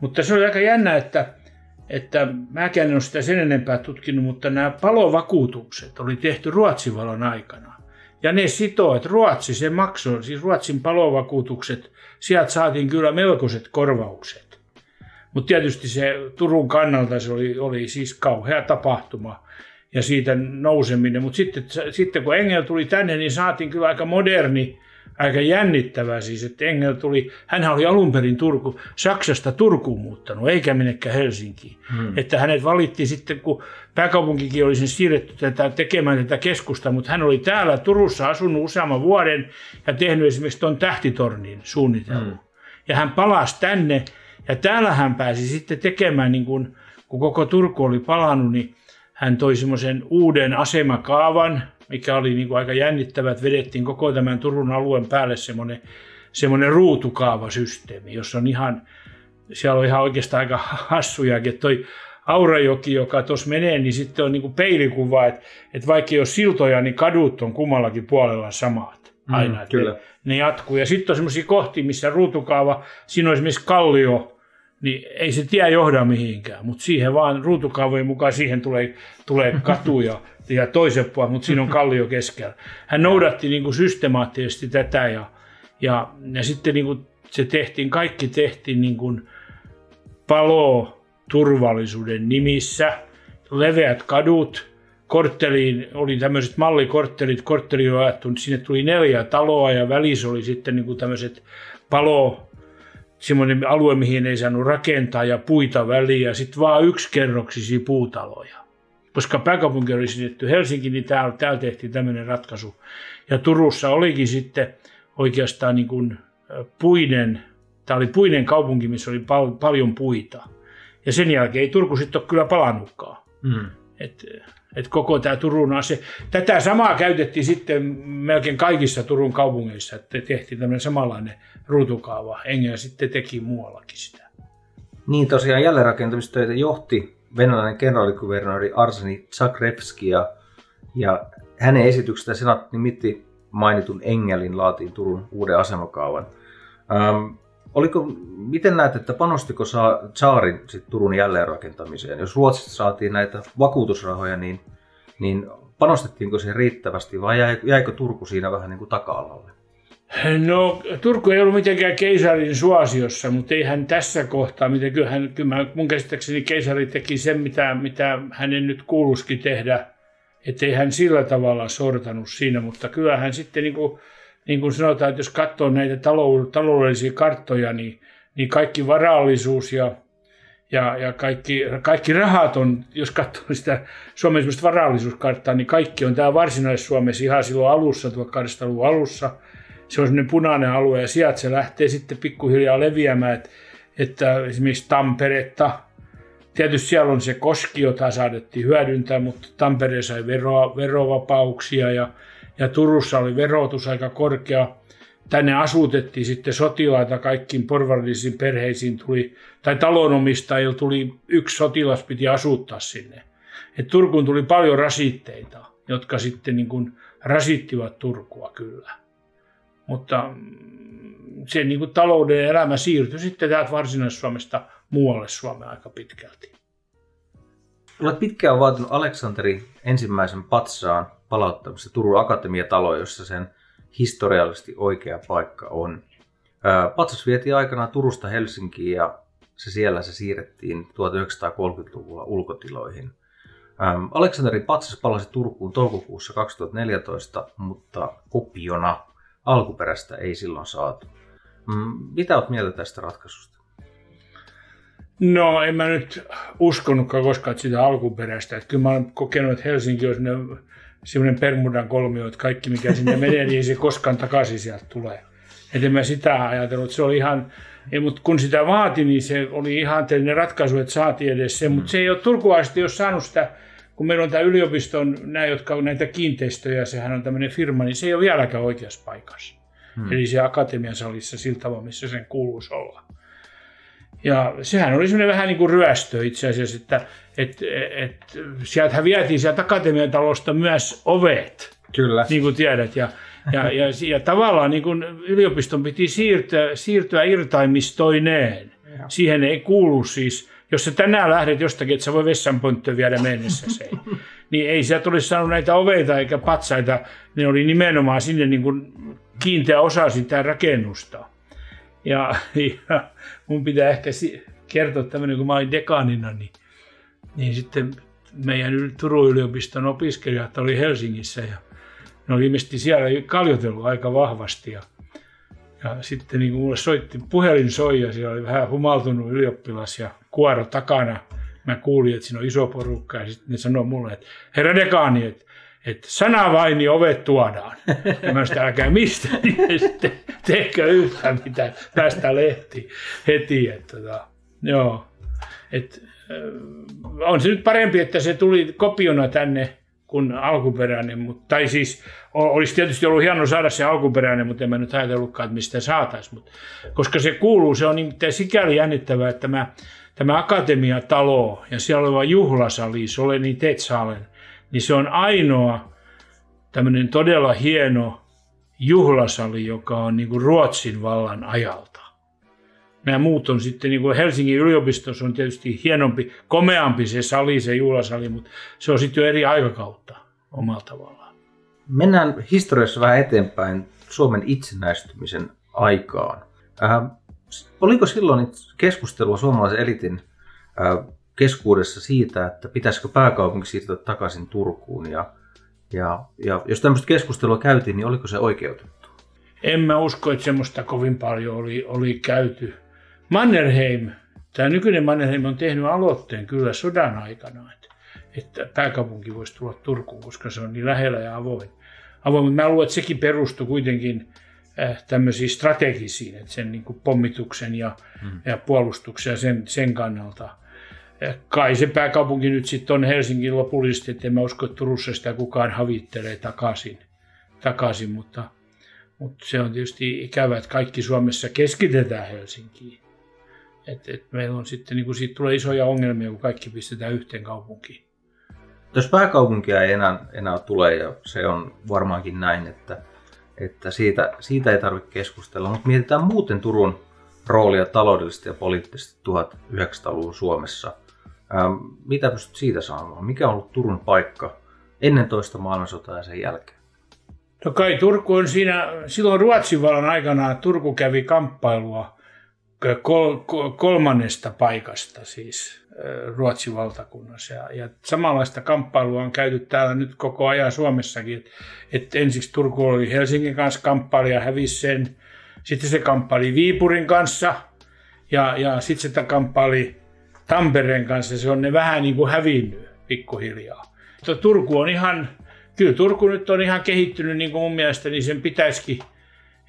mutta se oli aika jännä, että että mäkään en ole sitä sen enempää tutkinut, mutta nämä palovakuutukset oli tehty Ruotsin valon aikana. Ja ne sitoo, että Ruotsi se maksoi, siis Ruotsin palovakuutukset, sieltä saatiin kyllä melkoiset korvaukset. Mutta tietysti se Turun kannalta se oli, oli siis kauhea tapahtuma ja siitä nouseminen. Mutta sitten, sitten kun Engel tuli tänne, niin saatiin kyllä aika moderni aika jännittävää siis, että Engel tuli, hän oli alun perin Turku, Saksasta Turkuun muuttanut, eikä minnekään Helsinkiin. Hmm. Että hänet valittiin sitten, kun pääkaupunkikin oli sen siirretty tätä, tekemään tätä keskusta, mutta hän oli täällä Turussa asunut useamman vuoden ja tehnyt esimerkiksi tuon tähtitornin suunnitelman. Hmm. Ja hän palasi tänne ja täällä hän pääsi sitten tekemään, niin kun, kun koko Turku oli palannut, niin hän toi semmoisen uuden asemakaavan, mikä oli niin kuin aika jännittävä, että vedettiin koko tämän Turun alueen päälle semmoinen, semmoinen ruutukaavasysteemi, jossa on ihan, siellä on ihan oikeastaan aika hassujakin, että toi Aurajoki, joka tuossa menee, niin sitten on niin kuin peilikuva, että, että vaikka ei ole siltoja, niin kadut on kummallakin puolella samat mm, aina. Mm, kyllä. Ne, ne jatkuu. Ja sitten on semmoisia kohtia, missä ruutukaava, siinä on esimerkiksi kallio, niin ei se tie johda mihinkään, mutta siihen vaan ruutukaavojen mukaan siihen tulee, tulee katuja ja toisen puolen, mutta siinä on kallio keskellä. Hän noudatti niin kuin systemaattisesti tätä ja, ja, ja sitten niin kuin se tehtiin, kaikki tehtiin niin kuin palo turvallisuuden nimissä, leveät kadut, kortteliin oli tämmöiset mallikorttelit, kortteli on ajattu, sinne tuli neljä taloa ja välissä oli sitten niin kuin tämmöiset palo semmoinen alue, mihin ei saanut rakentaa ja puita väliä, sitten vaan yksi kerroksisia puutaloja. Koska pääkaupunki oli siirretty Helsinki, niin täällä, täällä tehtiin tämmöinen ratkaisu. Ja Turussa olikin sitten oikeastaan niin kuin puinen, tämä oli puinen kaupunki, missä oli pal- paljon puita. Ja sen jälkeen ei Turku sitten ole kyllä palannutkaan. Mm. Et, et koko tämä Turun ase. Tätä samaa käytettiin sitten melkein kaikissa Turun kaupungeissa, että tehtiin tämmöinen samanlainen ruutukaava. Engel sitten teki muuallakin sitä. Niin tosiaan jälleenrakentamistöitä johti venäläinen kenraalikuvernööri Arseni Zagrevski ja, ja hänen esityksestä senaatti nimitti mainitun Engelin laatiin Turun uuden asemakaavan. Ähm, oliko, miten näet, että panostiko saa Saarin sit Turun jälleenrakentamiseen? Jos Ruotsista saatiin näitä vakuutusrahoja, niin, niin panostettiinko se riittävästi vai jäikö Turku siinä vähän niin kuin taka-alalle? No Turku ei ollut mitenkään keisarin suosiossa, mutta ei hän tässä kohtaa, miten kyllä, hän, kyllä mun käsittääkseni keisari teki sen, mitä, mitä hänen nyt kuuluisikin tehdä, ettei hän sillä tavalla sortanut siinä, mutta kyllä hän sitten niin kuin, niin kuin sanotaan, että jos katsoo näitä taloudellisia karttoja, niin, niin kaikki varallisuus ja, ja, ja kaikki, kaikki rahat on, jos katsoo sitä Suomen varallisuuskarttaa, niin kaikki on tämä varsinais-Suomessa ihan silloin alussa, 1800-luvun alussa – se on sellainen punainen alue ja sieltä se lähtee sitten pikkuhiljaa leviämään, että, että esimerkiksi Tamperetta, tietysti siellä on se koski, jota saadettiin hyödyntää, mutta Tampere sai vero, verovapauksia ja, ja Turussa oli verotus aika korkea. Tänne asutettiin sitten sotilaita kaikkiin porvarillisiin perheisiin tuli, tai talonomistajilla tuli yksi sotilas piti asuttaa sinne. Et Turkuun tuli paljon rasitteita, jotka sitten niin kuin rasittivat Turkua kyllä. Mutta mm, se niin kuin talouden elämä siirtyi sitten täältä Varsinais-Suomesta muualle Suomeen aika pitkälti. Olet pitkään vaatinut Aleksanteri ensimmäisen patsaan palauttamista Turun Akatemiatalo, jossa sen historiallisesti oikea paikka on. Patsas vietiin aikanaan Turusta Helsinkiin ja se siellä se siirrettiin 1930-luvulla ulkotiloihin. Aleksanterin patsas palasi Turkuun toukokuussa 2014, mutta kopiona alkuperäistä ei silloin saatu. Mm, mitä olet mieltä tästä ratkaisusta? No en mä nyt uskonutkaan koskaan sitä alkuperäistä. Että kyllä mä olen kokenut, että Helsinki on sellainen Permudan kolmio, että kaikki mikä sinne menee, niin ei se koskaan takaisin sieltä tulee. Että en mä sitä ajatellut, se oli ihan, ei, mutta kun sitä vaati, niin se oli ihan teellinen ratkaisu, että saatiin edes se, mutta se ei ole turkulaisesti ole saanut sitä kun meillä on tämä yliopiston, nämä, jotka on näitä kiinteistöjä, sehän on tämmöinen firma, niin se ei ole vieläkään oikeassa paikassa. Hmm. Eli se akatemian salissa sillä tavalla, missä sen kuuluisi olla. Ja sehän oli semmoinen vähän niin kuin ryöstö itse asiassa, että et, et, sieltähän vietiin sieltä akatemian talosta myös ovet. Kyllä. Niin kuin tiedät. Ja, ja, ja, ja tavallaan niin kuin yliopiston piti siirtyä, siirtyä irtaimistoineen. Ja. Siihen ei kuulu siis jos sä tänään lähdet jostakin, että sä voi vessanpönttö viedä mennessä se, niin ei sieltä olisi saanut näitä oveita eikä patsaita. Ne oli nimenomaan sinne niin kuin kiinteä osa sitä rakennusta. Ja, *laughs* ja mun pitää ehkä kertoa tämmöinen, kun mä olin dekaanina, niin, niin sitten meidän Turun yliopiston opiskelijat oli Helsingissä ja ne oli ilmeisesti siellä kaljotellut aika vahvasti. Ja, ja sitten niin mulle soitti, puhelin soi ja siellä oli vähän humaltunut ylioppilas ja kuoro takana. Mä kuulin, että siinä on iso porukka ja sitten ne sanoi mulle, että herra dekaani, että, että sana vain, niin ovet tuodaan. Ja mä sitä älkää mistä, *laughs* sitten tehkö yhtään mitä tästä lehti heti. Että, tota, joo. Et, on se nyt parempi, että se tuli kopiona tänne kuin alkuperäinen, mutta, tai siis olisi tietysti ollut hieno saada se alkuperäinen, mutta en mä nyt ajatellutkaan, että mistä saataisiin. Mutta, koska se kuuluu, se on niin sikäli jännittävää, että mä tämä akatemiatalo ja siellä oleva juhlasali, Soleni Tetsalen, niin se on ainoa tämmöinen todella hieno juhlasali, joka on niin kuin Ruotsin vallan ajalta. Nämä muut on sitten, niin kuin Helsingin yliopistossa on tietysti hienompi, komeampi se sali, se juhlasali, mutta se on sitten jo eri aikakautta omalla tavallaan. Mennään historiassa vähän eteenpäin Suomen itsenäistymisen aikaan. Äh, Oliko silloin keskustelua suomalaisen elitin keskuudessa siitä, että pitäisikö pääkaupunki siirtyä takaisin Turkuun? Ja, ja, ja jos tämmöistä keskustelua käytiin, niin oliko se oikeutettu? En mä usko, että semmoista kovin paljon oli, oli käyty. Mannerheim, tämä nykyinen Mannerheim on tehnyt aloitteen kyllä sodan aikana, että, että pääkaupunki voisi tulla Turkuun, koska se on niin lähellä ja avoin. avoin. Mutta mä luulen, että sekin perustui kuitenkin äh, tämmöisiin strategisiin, että sen niin pommituksen ja, mm. ja puolustuksen ja sen, sen kannalta. Kai se pääkaupunki nyt sitten on Helsingin lopullisesti, että en mä usko, että Turussa sitä kukaan havittelee takaisin, takaisin mutta, mutta se on tietysti ikävä, että kaikki Suomessa keskitetään Helsinkiin. Et, et meillä on sitten, niin siitä tulee isoja ongelmia, kun kaikki pistetään yhteen kaupunkiin. Jos pääkaupunkia ei enää, enää tule, ja se on varmaankin näin, että, että siitä, siitä ei tarvitse keskustella, mutta mietitään muuten Turun roolia taloudellisesti ja poliittisesti 1900-luvun Suomessa. Ähm, mitä pystyt siitä sanomaan? Mikä on ollut Turun paikka ennen toista maailmansotaa ja sen jälkeen? No kai Turku on siinä, silloin Ruotsin vallan aikana Turku kävi kamppailua kol, kolmannesta paikasta siis Ruotsin valtakunnassa. Ja, ja samanlaista kamppailua on käyty täällä nyt koko ajan Suomessakin. Että et ensiksi Turku oli Helsingin kanssa kamppaili ja hävisi sen. Sitten se kamppaili Viipurin kanssa ja, ja sitten se kamppaili Tampereen kanssa. Se on ne vähän niin kuin hävinnyt pikkuhiljaa. Mutta Turku on ihan, kyllä Turku nyt on ihan kehittynyt niin kuin mun mielestä, niin sen pitäisikin,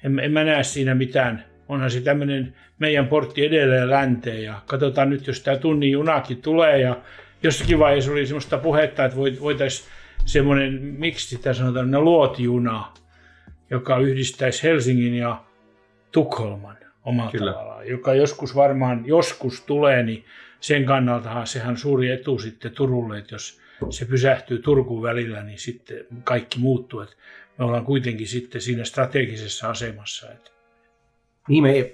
en, en mä näe siinä mitään onhan se tämmöinen meidän portti edelleen länteen ja katsotaan nyt, jos tämä tunnin junakin tulee ja jossakin vaiheessa oli semmoista puhetta, että voitaisiin semmoinen, miksi sitä sanotaan, luotijuna, joka yhdistäisi Helsingin ja Tukholman omalla Kyllä. tavallaan, joka joskus varmaan, joskus tulee, niin sen kannaltahan sehän suuri etu sitten Turulle, että jos se pysähtyy Turkuun välillä, niin sitten kaikki muuttuu. Että me ollaan kuitenkin sitten siinä strategisessa asemassa. Että niin me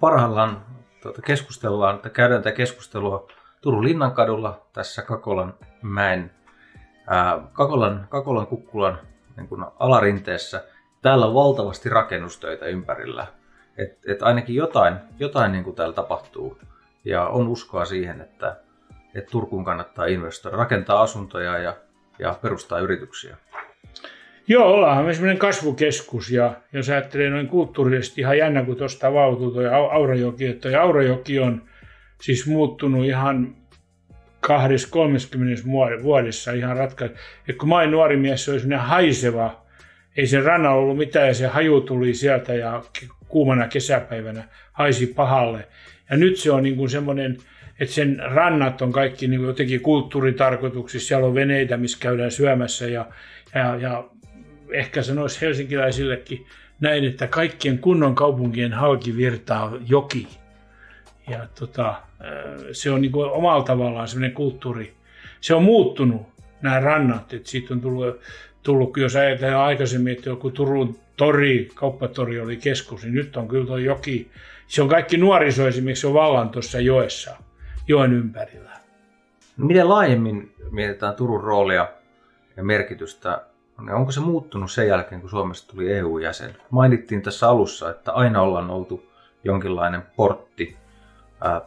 parhaillaan tuota, keskustellaan, että käydään tätä keskustelua Turun Linnankadulla tässä Kakolan mäen, ää, Kakolan, Kakolan kukkulan niin kuin alarinteessä. Täällä on valtavasti rakennustöitä ympärillä. Et, et ainakin jotain, jotain niin kuin täällä tapahtuu. Ja on uskoa siihen, että, että Turkuun kannattaa investoida, rakentaa asuntoja ja, ja perustaa yrityksiä. Joo, ollaan me semmoinen kasvukeskus ja jos ajattelee noin kulttuurisesti ihan jännä, kun tuosta avautuu tuo Aurajoki, että tuo Aurajoki on siis muuttunut ihan 20-30 vuodessa ihan ratkaisu. Et kun mä olin nuori mies, se oli semmoinen haiseva, ei se ranna ollut mitään ja se haju tuli sieltä ja kuumana kesäpäivänä haisi pahalle. Ja nyt se on niin kuin semmoinen, että sen rannat on kaikki niin kuin jotenkin kulttuuritarkoituksissa, siellä on veneitä, missä käydään syömässä ja, ja, ja ehkä sanoisi helsinkiläisillekin näin, että kaikkien kunnon kaupunkien halki virtaa joki. Ja tota, äh, se on niin kuin omalla tavallaan semmoinen kulttuuri. Se on muuttunut, nämä rannat, että siitä on tullut, tullut jos ajatellaan aikaisemmin, että joku Turun tori, kauppatori oli keskus, niin nyt on kyllä tuo joki. Se on kaikki nuoriso esimerkiksi on vallan tuossa joessa, joen ympärillä. Miten laajemmin mietitään Turun roolia ja merkitystä niin onko se muuttunut sen jälkeen, kun Suomesta tuli EU-jäsen? Mainittiin tässä alussa, että aina ollaan oltu jonkinlainen portti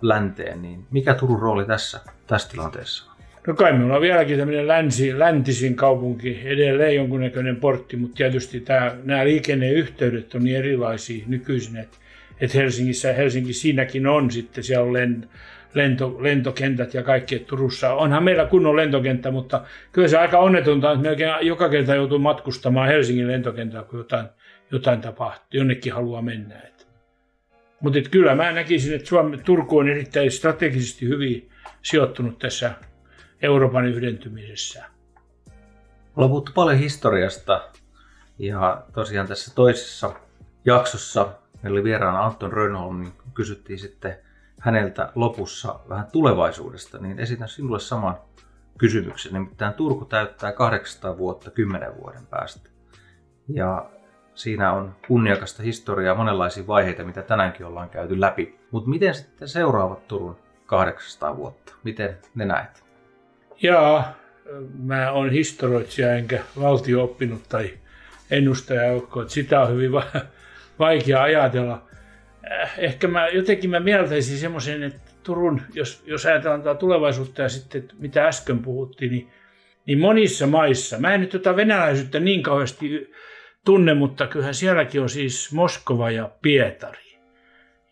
länteen, niin mikä Turun rooli tässä, tässä tilanteessa on? No kai me ollaan vieläkin tämmöinen länsi, läntisin kaupunki, edelleen jonkunnäköinen portti, mutta tietysti tämä, nämä liikenneyhteydet on niin erilaisia nykyisin, että, että Helsingissä, Helsinki siinäkin on sitten, siellä on lent, lento, lentokentät ja kaikki, että Turussa onhan meillä kunnon lentokenttä, mutta kyllä se aika onnetonta, että melkein joka kerta joutuu matkustamaan Helsingin lentokentällä, kun jotain, jotain tapahtuu, jonnekin haluaa mennä. Mutta kyllä mä näkisin, että Suomi, Turku on erittäin strategisesti hyvin sijoittunut tässä Euroopan yhdentymisessä. Ollaan puhuttu paljon historiasta ja tosiaan tässä toisessa jaksossa meillä oli vieraana Anton Rönnholm, niin kysyttiin sitten häneltä lopussa vähän tulevaisuudesta, niin esitän sinulle saman kysymyksen. Nimittäin Turku täyttää 800 vuotta 10 vuoden päästä. Ja siinä on kunniakasta historiaa, monenlaisia vaiheita, mitä tänäänkin ollaan käyty läpi. Mutta miten sitten seuraavat Turun 800 vuotta? Miten ne näet? Jaa, mä oon historioitsija enkä valtio oppinut tai ennustaja, että sitä on hyvin vaikea ajatella. Äh, ehkä mä jotenkin mä mieltäisin semmoisen, että Turun, jos, jos ajatellaan tätä tulevaisuutta ja sitten mitä äsken puhuttiin, niin, niin monissa maissa, mä en nyt tota venäläisyyttä niin kauheasti tunne, mutta kyllähän sielläkin on siis Moskova ja Pietari.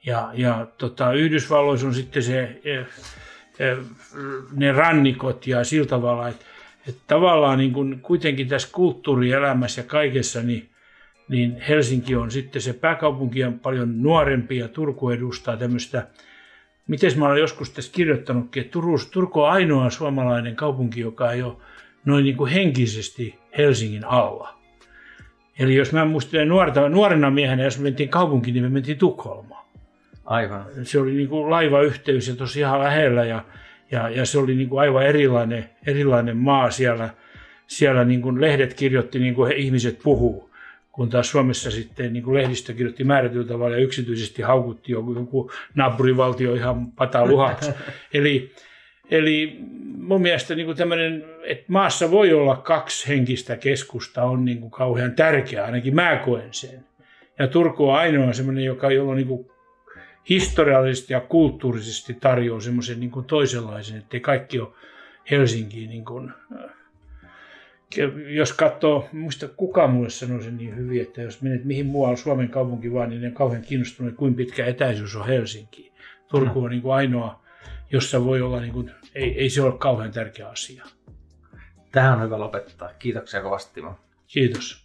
Ja, ja tota, Yhdysvalloissa on sitten se, e, e, ne rannikot ja sillä tavalla, että, että tavallaan niin kuin kuitenkin tässä kulttuurielämässä ja kaikessa, niin, niin Helsinki on sitten se pääkaupunki on paljon nuorempi ja Turku edustaa tämmöistä, miten mä olen joskus tässä kirjoittanutkin, että Turku, Turku on ainoa suomalainen kaupunki, joka ei ole noin niin kuin henkisesti Helsingin alla. Eli jos mä muistelen nuorena miehenä, jos me mentiin kaupunkiin, niin me mentiin Tukholmaan. Aivan. Se oli niin kuin laivayhteys ja tosi ihan lähellä ja, ja, ja se oli niin kuin aivan erilainen, erilainen maa siellä. Siellä niin kuin lehdet kirjoitti niin kuin ihmiset puhuu, kun taas Suomessa sitten niin kuin lehdistö kirjoitti määrätyllä tavalla ja yksityisesti haukutti joku, joku naapurivaltio ihan pataluhaksi. *laughs* Eli Eli mun mielestä niin kuin tämmöinen, että maassa voi olla kaksi henkistä keskusta on niin kuin kauhean tärkeää, ainakin mä koen sen. Ja Turku on ainoa semmoinen, joka, jolla niin kuin historiallisesti ja kulttuurisesti tarjoaa semmoisen niin kuin toisenlaisen, että kaikki ole Helsinkiin niin kuin, äh, jos katsoo, muista kuka mulle sanoi sen niin hyvin, että jos menet mihin muualle Suomen kaupunki vaan, niin ne on kauhean kiinnostuneet, kuinka pitkä etäisyys on Helsinkiin. Turku on niin kuin ainoa jossa voi olla, niin kuin, ei, ei se ole kauhean tärkeä asia. Tähän on hyvä lopettaa. Kiitoksia kovasti Timo. Kiitos.